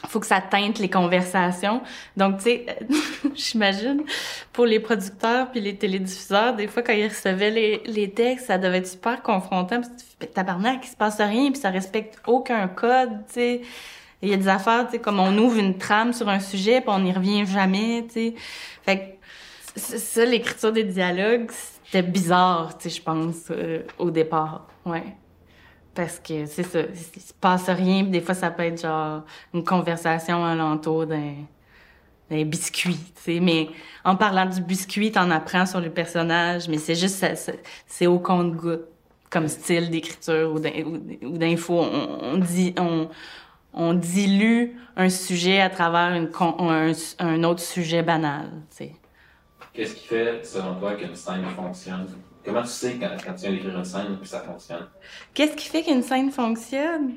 faut que ça teinte les conversations. Donc, tu sais, j'imagine, pour les producteurs puis les télédiffuseurs, des fois, quand ils recevaient les, les textes, ça devait être super confrontant. Parce que fais, tabarnak, il se passe rien, puis ça respecte aucun code, tu sais. Il y a des affaires, tu sais, comme on ouvre une trame sur un sujet, puis on n'y revient jamais, tu sais. Fait que ça, l'écriture des dialogues, c'était bizarre, tu sais, je pense, euh, au départ. Ouais. Parce que c'est ça, il se passe rien, des fois ça peut être genre une conversation alentour d'un d'un biscuit, tu sais. Mais en parlant du biscuit, t'en apprends sur le personnage, mais c'est juste, c'est au compte-goutte comme style d'écriture ou d'in- ou- ou d'info. On, on dilue un sujet à travers une, un, un, autre sujet banal. Qu'est-ce qui fait, selon toi, qu'une scène fonctionne? Comment tu sais quand, tu viens d'écrire une scène que ça fonctionne? Qu'est-ce qui fait qu'une scène fonctionne?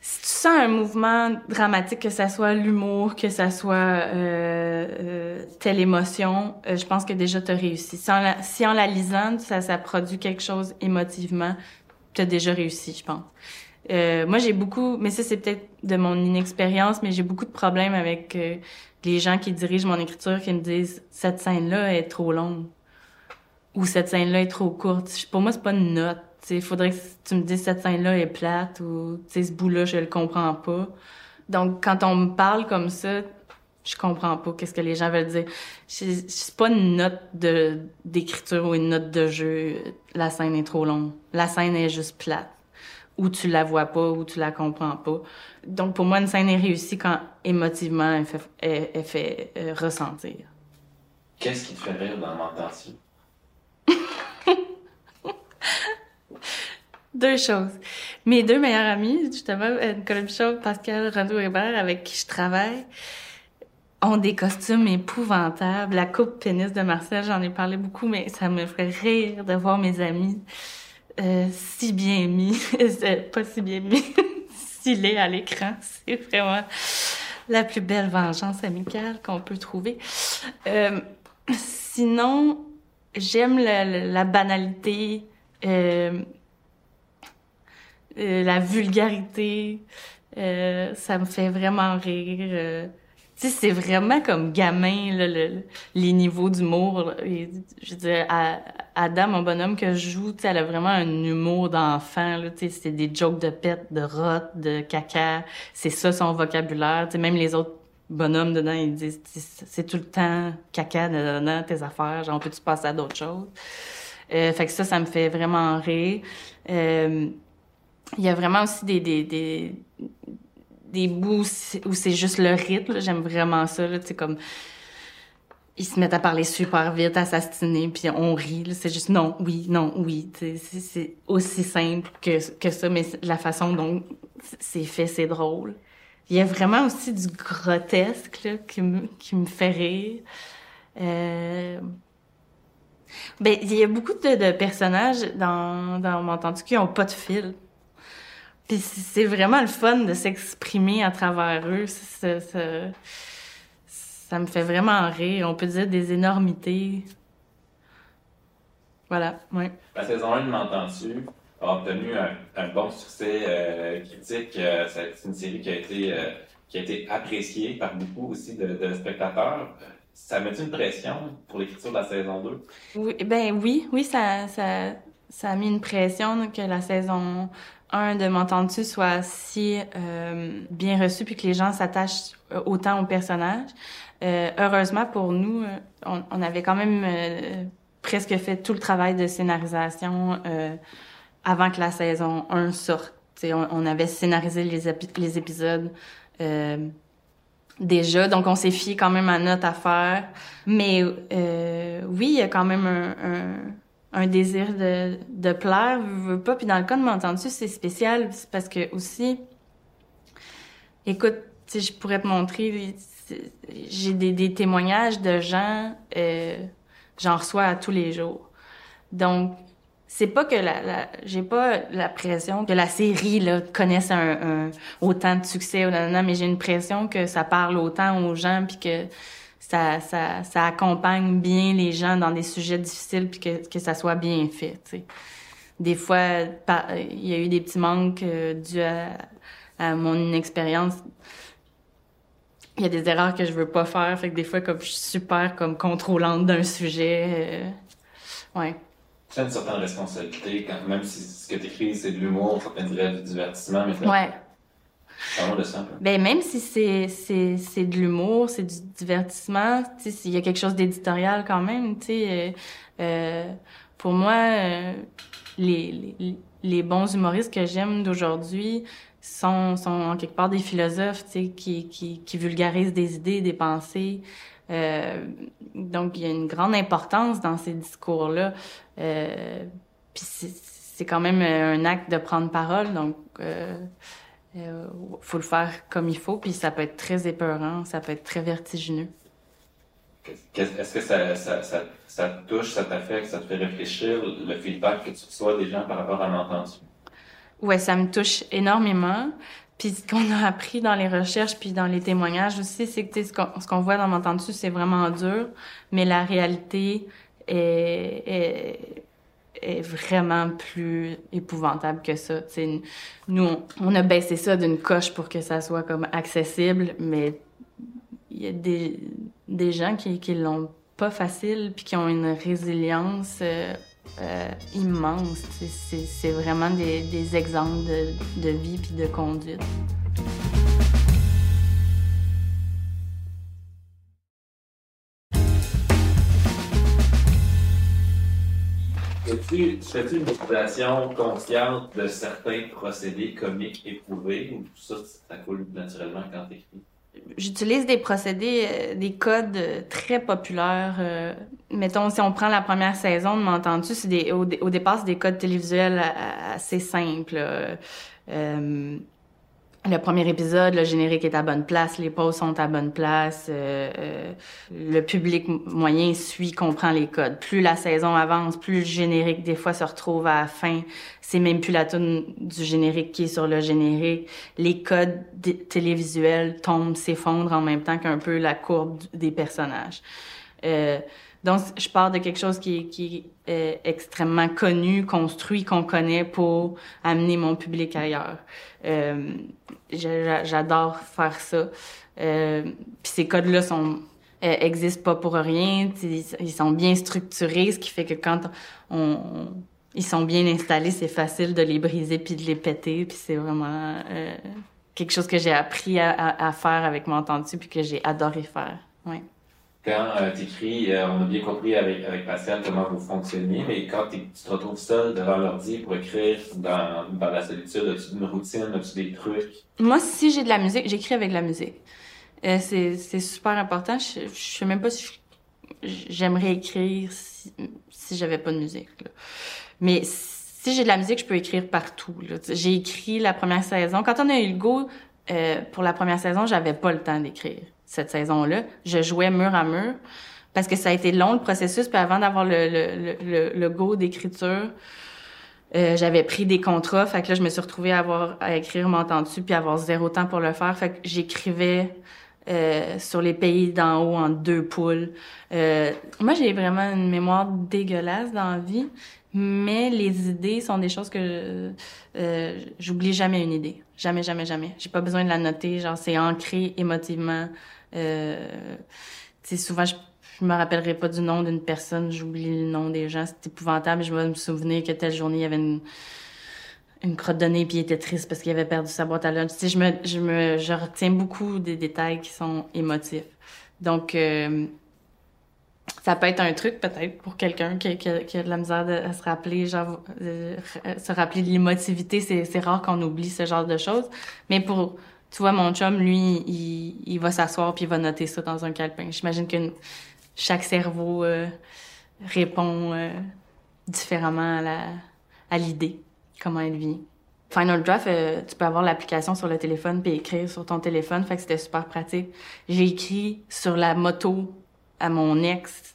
Si tu sens un mouvement dramatique, que ça soit l'humour, que ça soit euh, euh, telle émotion, euh, je pense que déjà tu as réussi. Si en, la, si en la lisant, ça, ça produit quelque chose émotivement, tu as déjà réussi, je pense. Euh, moi, j'ai beaucoup, mais ça, c'est peut-être de mon inexpérience, mais j'ai beaucoup de problèmes avec euh, les gens qui dirigent mon écriture qui me disent cette scène-là est trop longue ou cette scène-là est trop courte. Pour moi, c'est pas une note. Il faudrait que tu me dises cette scène-là est plate ou ce bout-là, je le comprends pas. Donc, quand on me parle comme ça, je comprends pas qu'est-ce que les gens veulent dire. C'est pas une note d'écriture ou une note de jeu. La scène est trop longue. La scène est juste plate ou tu la vois pas, ou tu la comprends pas. Donc, pour moi, une scène est réussie quand émotivement elle fait, elle, fait euh, ressentir. Qu'est-ce qui te fait rire dans Mentation? deux choses. Mes deux meilleurs amis, justement, Nicolas Bichot, Pascal Rondeau-Hébert, avec qui je travaille, ont des costumes épouvantables. La coupe pénis de Marcel, j'en ai parlé beaucoup, mais ça me ferait rire de voir mes amis euh, si bien mis, pas si bien mis, s'il est à l'écran. C'est vraiment la plus belle vengeance amicale qu'on peut trouver. Euh, sinon, j'aime la, banalité, euh, la vulgarité. Ça me fait vraiment rire sais, c'est vraiment comme gamin, là, le, les niveaux d'humour. Je veux dire, Adam, mon bonhomme que je joue, tu sais, elle a vraiment un humour d'enfant, là, tu sais, c'est des jokes de pète, de rot, de caca. C'est ça son vocabulaire. Tu sais, même les autres bonhommes dedans, ils disent, c'est tout le temps caca, dedans, tes affaires, genre, peut-tu passer à d'autres choses? Euh, fait que ça, ça me fait vraiment rire. Euh, il y a vraiment aussi des, des, des des bouts où c'est juste le rythme. J'aime vraiment ça. Là, comme ils se mettent à parler super vite, à s'astiner, puis on rit. C'est juste non, oui, non, oui. C'est aussi simple que, que ça, mais la façon dont c'est fait, c'est drôle. Il y a vraiment aussi du grotesque là, qui, me, qui me fait rire. Euh... Ben, il y a beaucoup de, personnages dans, dans mon entendu qui ont pas de fil. Puis c'est vraiment le fun de s'exprimer à travers eux. Ça, ça, ça, me fait vraiment rire. On peut dire des énormités. Voilà, oui. La saison 1 de M'entends-tu a obtenu un, un bon succès euh, critique. Euh, c'est une série qui a été euh, qui a été appréciée par beaucoup aussi de, de spectateurs. Ça met une pression pour l'écriture de la saison 2? Oui, ben oui, oui, ça, ça, ça a mis une pression que la saison un, de m'entendre-tu soit si euh, bien reçu puis que les gens s'attachent euh, autant au personnage? Euh, heureusement pour nous, euh, on, on, avait quand même euh, presque fait tout le travail de scénarisation avant que la saison 1 sorte. On, on, avait scénarisé les, les épisodes déjà, donc on s'est fié quand même à notre affaire. Mais oui, il y a quand même un, un un désir de, de plaire, veux, pas. Puis dans le cas de m'entendre c'est spécial parce que aussi, écoute, tu je pourrais te montrer, j'ai des, des, témoignages de gens, euh, j'en reçois à tous les jours. Donc, c'est pas que la, la j'ai pas la pression que la série là connaisse un, un autant de succès ou non, non mais j'ai une pression que ça parle autant aux gens puis que ça, ça, ça accompagne bien les gens dans des sujets difficiles puis que, que ça soit bien fait. Des fois, il y a eu des petits manques euh, dus à, mon inexpérience. Il y a des erreurs que je veux pas faire, fait que des fois, comme je suis super comme contrôlante d'un sujet, euh, ouais. Tu as une certaine responsabilité, quand, même si ce que tu écris, c'est de l'humour, ça peut être du divertissement, mais ouais. Ben, même si c'est, c'est, c'est de l'humour, c'est du divertissement, il y a quelque chose d'éditorial quand même. Euh, euh pour moi, euh, les, les, bons humoristes que j'aime d'aujourd'hui sont, sont en quelque part des philosophes, qui, qui, qui vulgarisent des idées, des pensées. Donc, il y a une grande importance dans ces discours-là. Puis c'est, c'est quand même un acte de prendre parole, donc euh, faut le faire comme il faut, puis ça peut être très épeurant, ça peut être très vertigineux. Est-ce que ça, ça, ça, ça, te touche, ça t'affecte, ça te fait réfléchir, le feedback que tu reçois des gens par rapport à l'entendu? Ouais, ça me touche énormément. Puis ce qu'on a appris dans les recherches puis dans les témoignages aussi, c'est que ce qu'on, voit dans l'entendu, c'est vraiment dur, mais la réalité est, est, est vraiment plus épouvantable que ça. T'sais, nous, on, a baissé ça d'une coche pour que ça soit comme accessible, mais il y a des, des gens qui, qui l'ont pas facile puis qui ont une résilience euh, euh, immense. C'est vraiment des, des exemples de, de vie puis de conduite. Fais-tu une utilisation consciente de certains procédés comiques éprouvés ou tout ça, ça coule naturellement quand tu écris? J'utilise des procédés, euh, des codes euh, très populaires. Euh, mettons, si on prend la première saison de M'entends-tu, c'est au, au, départ, c'est des codes télévisuels assez simples. Le premier épisode, le générique est à bonne place, les pauses sont à bonne place, euh, euh, le public moyen suit, comprend les codes. Plus la saison avance, plus le générique des fois se retrouve à la fin. C'est même plus la tune du générique qui est sur le générique. Les codes télévisuels tombent, s'effondrent en même temps qu'un peu la courbe des personnages. Euh, donc, je pars de quelque chose qui, est extrêmement connu, construit, qu'on connaît pour amener mon public ailleurs. Euh, J'adore faire ça. Euh, Puis ces codes-là sont euh, existent pas pour rien. Ils sont bien structurés, ce qui fait que quand ils sont bien installés, c'est facile de les briser puis de les péter. Puis c'est vraiment quelque chose que j'ai appris à, faire avec mon entendu puis que j'ai adoré faire. Ouais quand euh, tu écris, euh, on a bien compris avec, avec Pascal comment vous fonctionnez, mais quand tu te retrouves seul devant l'ordi pour écrire dans, dans la solitude, as-tu une routine, as-tu des trucs? Moi, si j'ai de la musique, j'écris avec de la musique. Euh, c'est, super important. Je, je sais même pas si j'aimerais écrire si, si j'avais pas de musique. Mais si j'ai de la musique, je peux écrire partout. J'ai écrit la première saison. Quand on a eu le go pour la première saison, j'avais pas le temps d'écrire cette saison-là. Je jouais mur à mur parce que ça a été long le processus. Puis avant d'avoir le, le, le, le go d'écriture, euh, j'avais pris des contrats. Fait que là, je me suis retrouvée à avoir à écrire dessus puis avoir zéro temps pour le faire. Fait que j'écrivais euh, sur les pays d'en haut en deux poules. Euh, moi, j'ai vraiment une mémoire dégueulasse dans la vie, mais les idées sont des choses que euh, j'oublie jamais une idée. Jamais, jamais, jamais. J'ai pas besoin de la noter. Genre, c'est ancré émotivement. Euh, souvent, je, je me rappellerai pas du nom d'une personne, j'oublie le nom des gens, c'est épouvantable. Je vais me souvenir que telle journée, il y avait une, une crotte de nez puis il était triste parce qu'il avait perdu sa boîte à lunch. Tu sais, je me, je me, je retiens beaucoup des détails qui sont émotifs. Donc, euh, ça peut être un truc peut-être pour quelqu'un qui, qui, a de la misère de, à se rappeler, genre, euh, se rappeler de l'émotivité. C'est rare qu'on oublie ce genre de choses. Mais pour, tu vois, mon chum, lui, il, il va s'asseoir puis il va noter ça dans un calepin. J'imagine que chaque cerveau euh, répond euh, différemment à, la, à l'idée, comment elle vit. Final Draft, euh, tu peux avoir l'application sur le téléphone puis écrire sur ton téléphone, fait que c'était super pratique. J'ai écrit sur la moto à mon ex.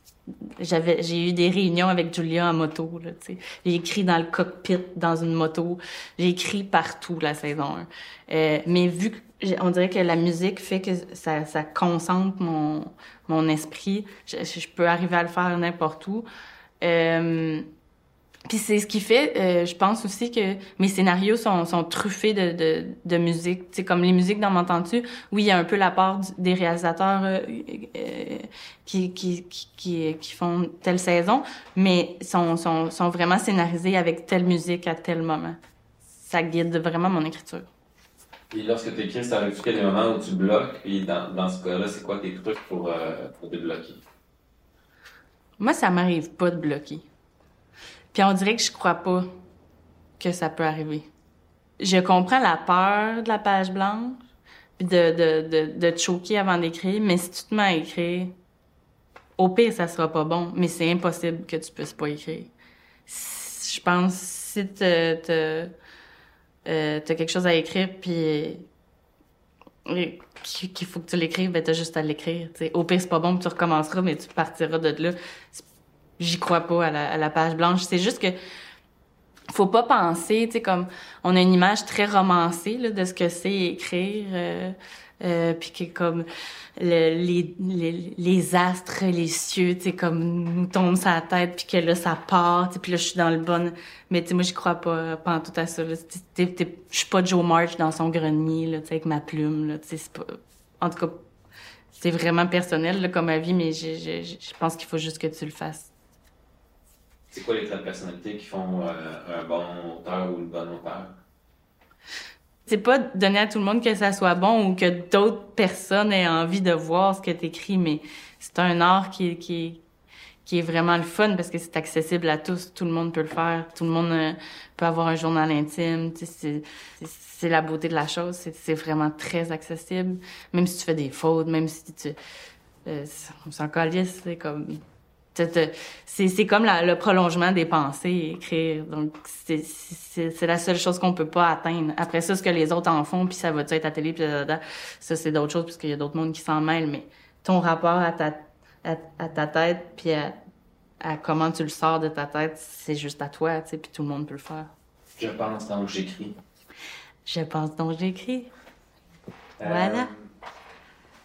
J'avais, j'ai eu des réunions avec Julia en moto, là, tu sais. J'ai écrit dans le cockpit, dans une moto. J'ai écrit partout la saison 1. Euh, mais vu que, on dirait que la musique fait que ça, concentre mon, mon esprit, je, je peux arriver à le faire n'importe où. Euh, puis c'est ce qui fait, euh, je pense aussi que mes scénarios sont, sont truffés de, de, de musique. Sais, comme les musiques dans M'entends-tu, oui, il y a un peu la part des réalisateurs euh, euh, qui, qui, qui, qui, font telle saison, mais sont, sont, sont vraiment scénarisés avec telle musique à tel moment. Ça guide vraiment mon écriture. Et lorsque tu écris, ça arrive-tu qu'il y a des moments où tu bloques? Et dans, dans ce cas-là, c'est quoi tes trucs pour, pour débloquer? Moi, ça m'arrive pas de bloquer. Puis on dirait que je crois pas que ça peut arriver. Je comprends la peur de la page blanche, puis de, de, de, de te choquer avant d'écrire, mais si tu te mets à écrire, au pire, ça sera pas bon, mais c'est impossible que tu puisses pas écrire. Je pense, si te, te euh, t'as quelque chose à écrire, puis qu'il faut que tu l'écrives, ben t'as juste à l'écrire. Au pire, c'est pas bon, tu recommenceras, mais tu partiras de là. J'y crois pas à la, à la page blanche. C'est juste que faut pas penser, tu sais, comme on a une image très romancée là, de ce que c'est écrire. Euh, euh, puis que comme le, les, les, les, astres, les cieux, tu sais, comme nous tombent la tête, puis que là, ça part, puis là, je suis dans le bon... Mais tu sais, moi, je crois pas, pas en tout à ça. Je suis pas Joe March dans son grenier, là, tu sais, avec ma plume, là, tu sais, pas... En tout cas, c'est vraiment personnel, là, comme avis, mais je pense qu'il faut juste que tu le fasses. C'est quoi les traits de personnalité qui font euh, un bon auteur ou une bonne auteur? c'est pas donner à tout le monde que ça soit bon ou que d'autres personnes aient envie de voir ce que tu écris, mais c'est un art qui, est vraiment le fun parce que c'est accessible à tous. Tout le monde peut le faire. Tout le monde euh, peut avoir un journal intime. C'est la beauté de la chose. C'est vraiment très accessible. Même si tu fais des fautes, même si tu... Euh, on s'en calisse, c'est comme c'est comme la, le prolongement des pensées, écrire. Donc, c'est la seule chose qu'on peut pas atteindre. Après ça, ce que les autres en font, puis ça va être à télé, puis ça, c'est d'autres choses, puisqu'il y a d'autres mondes qui s'en mêlent. Mais ton rapport à ta, à, ta tête, puis à, comment tu le sors de ta tête, c'est juste à toi, tu sais, puis tout le monde peut le faire. Je pense donc j'écris. Je pense donc j'écris. Euh, voilà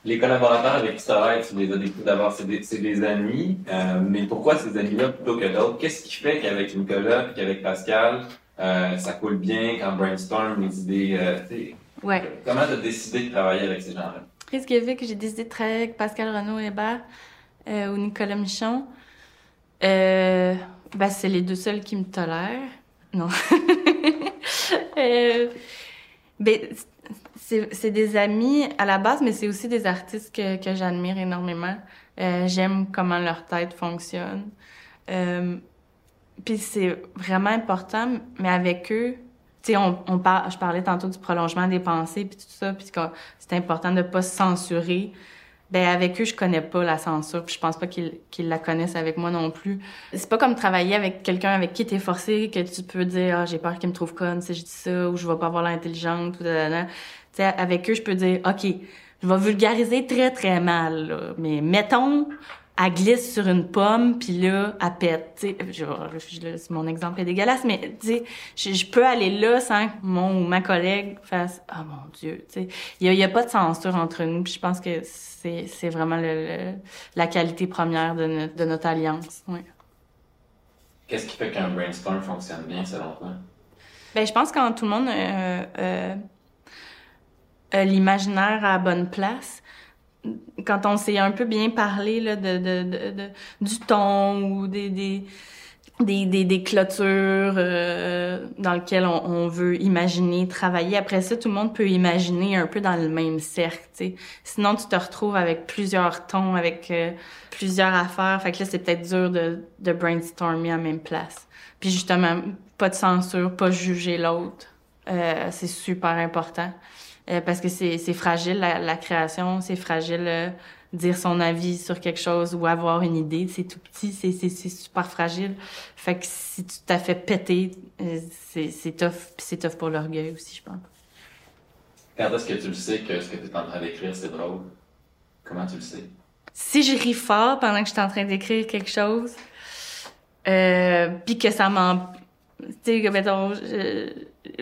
les collaborateurs avec qui tu travailles, tu les as découvert d'abord, c'est des, des, amis. Euh, mais pourquoi ces amis-là plutôt que d'autres? Qu'est-ce qui fait qu'avec Nicolas et qu'avec Pascal, euh, ça coule bien quand brainstorm les idées? Euh, ouais. Comment tu as décidé de travailler avec ces gens-là? Qu'est-ce qui a fait que j'ai décidé de travailler avec Pascal Renaud Hébert ou Nicolas Michon? Ben, c'est les deux seuls qui me tolèrent. Non. ben, c'est des amis à la base, mais c'est aussi des artistes que, j'admire énormément. Euh, J'aime comment leur tête fonctionne. Euh, Puis c'est vraiment important, mais avec eux, tu sais, on, on je parlais tantôt du prolongement des pensées, puis tout ça, puis c'est important de pas se censurer. Ben avec eux, je connais pas la censure, puis je pense pas qu'ils qu'ils la connaissent avec moi non plus. C'est pas comme travailler avec quelqu'un avec qui t'es forcé, que tu peux dire ah j'ai peur qu'il me trouve conne si je dis ça, ou je vais pas avoir l'intelligence, ou avec eux, je peux dire, OK, je vais vulgariser très, très mal, mais mettons, elle glisse sur une pomme, puis là, elle pète. Je, mon exemple est dégueulasse, mais je, je peux aller là sans que mon ou ma collègue fasse « Ah, oh, mon Dieu! » Il n'y a, a, pas de censure entre nous, puis je pense que c'est vraiment le, la qualité première de, de notre alliance. Ouais. Qu'est-ce qui fait qu'un brainstorm fonctionne bien, selon toi? Ben, je pense que quand tout le monde... Euh, euh, euh, l'imaginaire à la bonne place. Quand on s'est un peu bien parlé là, de, de, de, du ton ou des, des, des, des, clôtures euh, dans lesquelles on, on, veut imaginer, travailler. Après ça, tout le monde peut imaginer un peu dans le même cercle. sais. Sinon, tu te retrouves avec plusieurs tons, avec euh, plusieurs affaires. Fait que là, c'est peut-être dur de, de brainstormer à la même place. Puis justement, pas de censure, pas juger l'autre. Euh, c'est super important. Euh, parce que c'est fragile, la, création, c'est fragile. Euh, dire son avis sur quelque chose ou avoir une idée, c'est tout petit, c'est super fragile. Fait que si tu t'as fait péter, euh, c'est tough, c'est tough pour l'orgueil aussi, je pense. Quand est-ce que tu le sais que ce que tu es en train d'écrire, c'est drôle? Comment tu le sais? Si je ris fort pendant que je suis en train d'écrire quelque chose, euh, puis que ça m'en... Tu sais, mettons, je,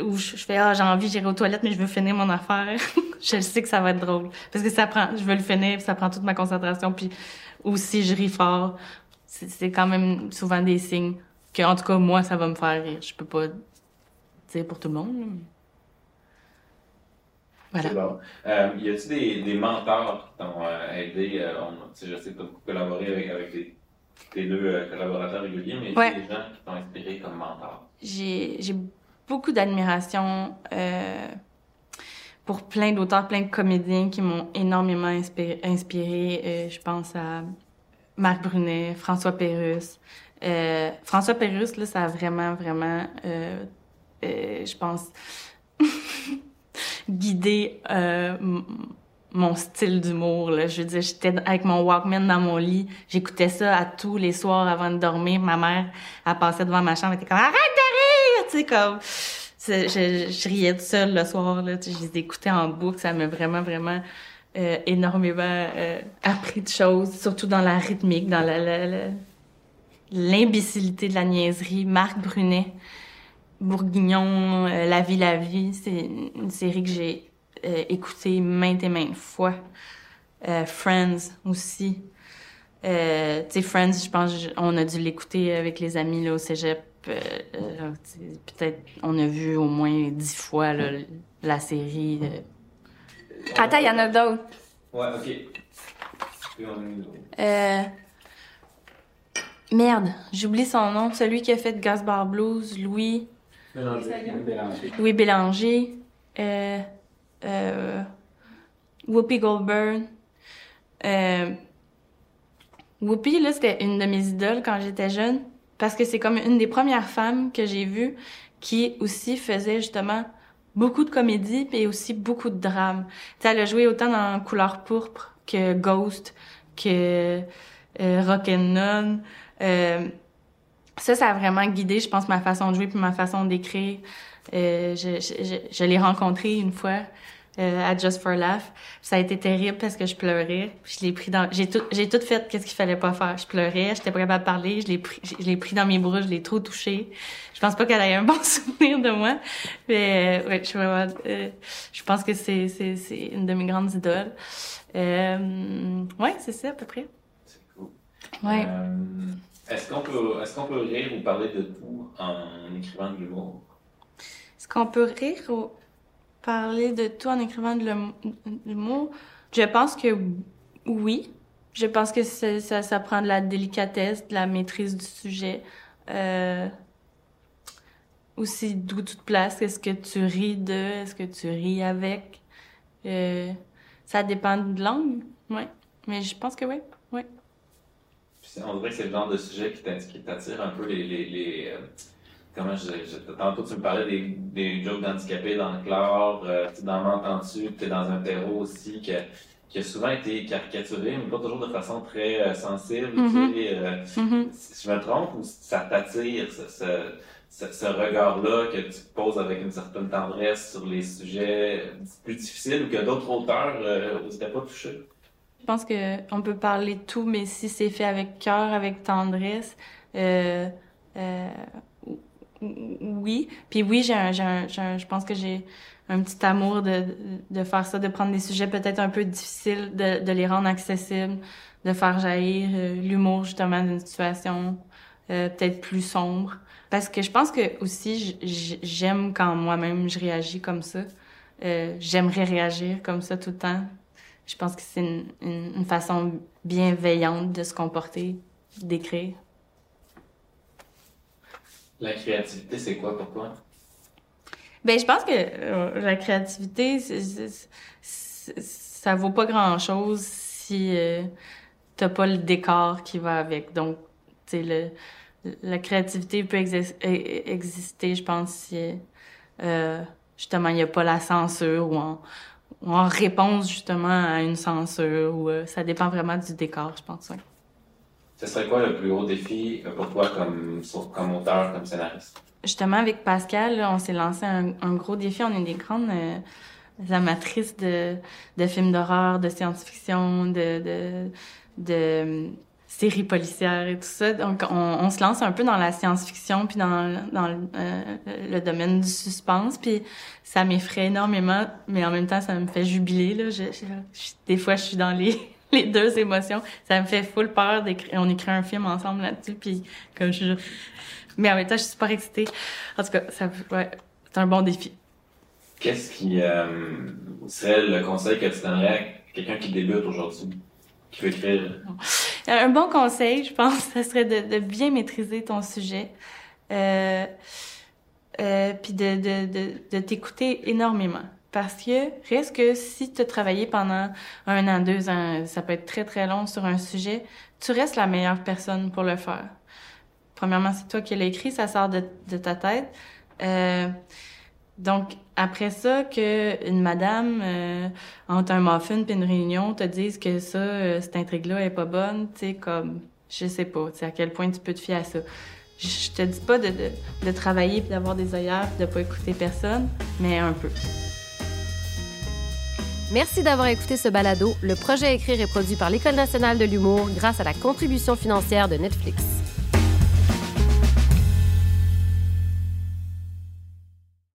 où je, fais ah j'ai envie j'irai aux toilettes mais je veux finir mon affaire je sais que ça va être drôle parce que ça prend je veux le finir ça prend toute ma concentration puis aussi je ris fort c'est quand même souvent des signes que en tout cas moi ça va me faire rire je peux pas dire pour tout le monde voilà. Bon. Euh, y a-t-il des, des mentors qui t'ont euh, aidé euh, on, Je sais que tu as beaucoup collaboré avec, avec tes, tes deux collaborateurs réguliers, mais ouais. des gens qui t'ont inspiré comme mentors? J'ai beaucoup d'admiration euh, pour plein d'auteurs, plein de comédiens qui m'ont énormément inspiré. inspiré. Euh, je pense à Marc Brunet, François Pérusse. Euh, François Pérusse, là, ça a vraiment, vraiment, je pense, guidé mon style d'humour. Là. Je veux dire, j'étais avec mon Walkman dans mon lit, j'écoutais ça à tous les soirs avant de dormir. Ma mère, elle passait devant ma chambre, elle était comme « Arrête de rire! » Tu sais, comme... je, je, riais toute seule le soir, là. Je les écoutais en boucle. Ça m'a vraiment, vraiment euh, énormément euh, appris de choses, surtout dans la rythmique, dans la, l'imbécilité de la niaiserie. Marc Brunet, Bourguignon, euh, La vie, la vie, c'est une série que j'ai écoutée maintes et maintes fois. Friends aussi. tu sais, Friends, je pense, on a dû l'écouter avec les amis là, au cégep. Peut-être, on a vu au moins dix fois la série. Attends, il y en a d'autres. Ouais, ok. Euh... Merde, j'oublie son nom. Celui qui a fait Gasbar Blues, Louis. Bélanger. Louis Bélanger. Euh... Euh... Whoopi Goldberg. Euh... Whoopi, là, c'était une de mes idoles quand j'étais jeune. Parce que c'est comme une des premières femmes que j'ai vues qui aussi faisait justement beaucoup de comédie et aussi beaucoup de drame. T'sais, elle a joué autant dans Couleur pourpre que Ghost, que euh, Rock'n'None. Euh, ça, ça a vraiment guidé, je pense, ma façon de jouer puis ma façon d'écrire. Euh, je, je, je l'ai rencontrée une fois euh, à Just for Laugh. Ça a été terrible parce que je pleurais. Je l'ai pris dans, j'ai tout, j'ai tout fait qu'est-ce qu'il fallait pas faire. Je pleurais, j'étais pas capable de parler, je l'ai pris, je l'ai pris dans mes bras, je l'ai trop touché. Je pense pas qu'elle ait un bon souvenir de moi, mais euh, ouais, je vraiment, euh, je pense que c'est, c'est, c'est une de mes grandes idoles. Euh, ouais, c'est ça à peu près. C'est cool. Ouais. Est-ce qu'on peut, est-ce qu'on peut rire ou parler de tout en écrivant de l'humour? Est-ce qu'on peut rire ou parler de tout en écrivant de l'humour? Je pense que oui. Je pense que ça, prend de la délicatesse, de la maîtrise du sujet. Euh, aussi d'où tu te. Est-ce que tu ris de? Est-ce que tu ris avec? Euh, ça dépend de langue, ouais. Mais je pense que oui, oui. On dirait que c'est le genre de sujet qui t'attire un peu les, les, les euh, comment je, je, tantôt tu me parlais des, des jokes d'handicapés dans le chlore, euh, dans M'entends-tu, tu es dans un terreau aussi qui a, qui a souvent été caricaturé, mais pas toujours de façon très euh, sensible. Mhm. tu sais, euh, Mhm. Si je me trompe, ou ça t'attire, ce, ce, ce, ce regard-là que tu poses avec une certaine tendresse sur les sujets plus difficiles ou que d'autres auteurs euh, n'oseraient pas toucher? Je pense que on peut parler de tout, mais si c'est fait avec cœur, avec tendresse, euh, euh, oui. Puis oui, j'ai un, un, un- je pense que j'ai un petit amour de, de faire ça, de prendre des sujets peut-être un peu difficiles, de, de les rendre accessibles, de faire jaillir euh, l'humour justement d'une situation euh, peut-être plus sombre. Parce que je pense que aussi j'aime quand moi-même je réagis comme ça. Euh, J'aimerais réagir comme ça tout le temps. Je pense que c'est une, une façon bienveillante de se comporter, d'écrire. La créativité, c'est quoi pour toi? Ben, je pense que euh, la créativité, ça vaut pas grand-chose si euh, t'as pas le décor qui va avec. Donc, tu sais, la créativité peut exis- e- exister, je pense, si euh, justement il y a pas la censure ou en, réponse justement à une censure. Ou ça dépend vraiment du décor, je pense. ouais. Ce serait quoi le plus gros défi euh, pour toi comme, comme auteur, comme scénariste? Justement, avec Pascal, on s'est lancé un, gros défi. On est des grandes euh, amatrices de, de films d'horreur, de science-fiction, de, de, séries policières et tout ça. Donc, on, se lance un peu dans la science-fiction puis dans, dans le, euh, le domaine du suspense. Puis ça m'effraie énormément, mais en même temps, ça me fait jubiler. Là. Des fois, je suis dans les, les deux émotions. Ça me fait full peur d'écrire. On écrit un film ensemble là-dessus, puis comme je mais en même temps, je suis super excitée. En tout cas, ça, ouais, c'est un bon défi. Qu'est-ce qui euh, serait le conseil que tu donnerais à quelqu'un qui débute aujourd'hui, qui veut écrire? Un bon conseil, je pense, ça serait de, de bien maîtriser ton sujet. Euh, euh, puis de, de, de, de t'écouter énormément. Parce que reste que si tu as travaillé pendant un an, deux ans, ça peut être très très long sur un sujet, tu restes la meilleure personne pour le faire. Premièrement, c'est toi qui l'as écrit, ça sort de, ta tête. Euh, donc, après ça, que une madame, euh, entre un muffin puis une réunion, te dise que ça, euh, cette intrigue-là est pas bonne, tu sais, comme, je sais pas, tu sais, à quel point tu peux te fier à ça. Je te dis pas de travailler puis d'avoir des œillères puis de pas écouter personne, mais un peu. Merci d'avoir écouté ce balado. Le projet Écrire est produit par l'École nationale de l'humour grâce à la contribution financière de Netflix.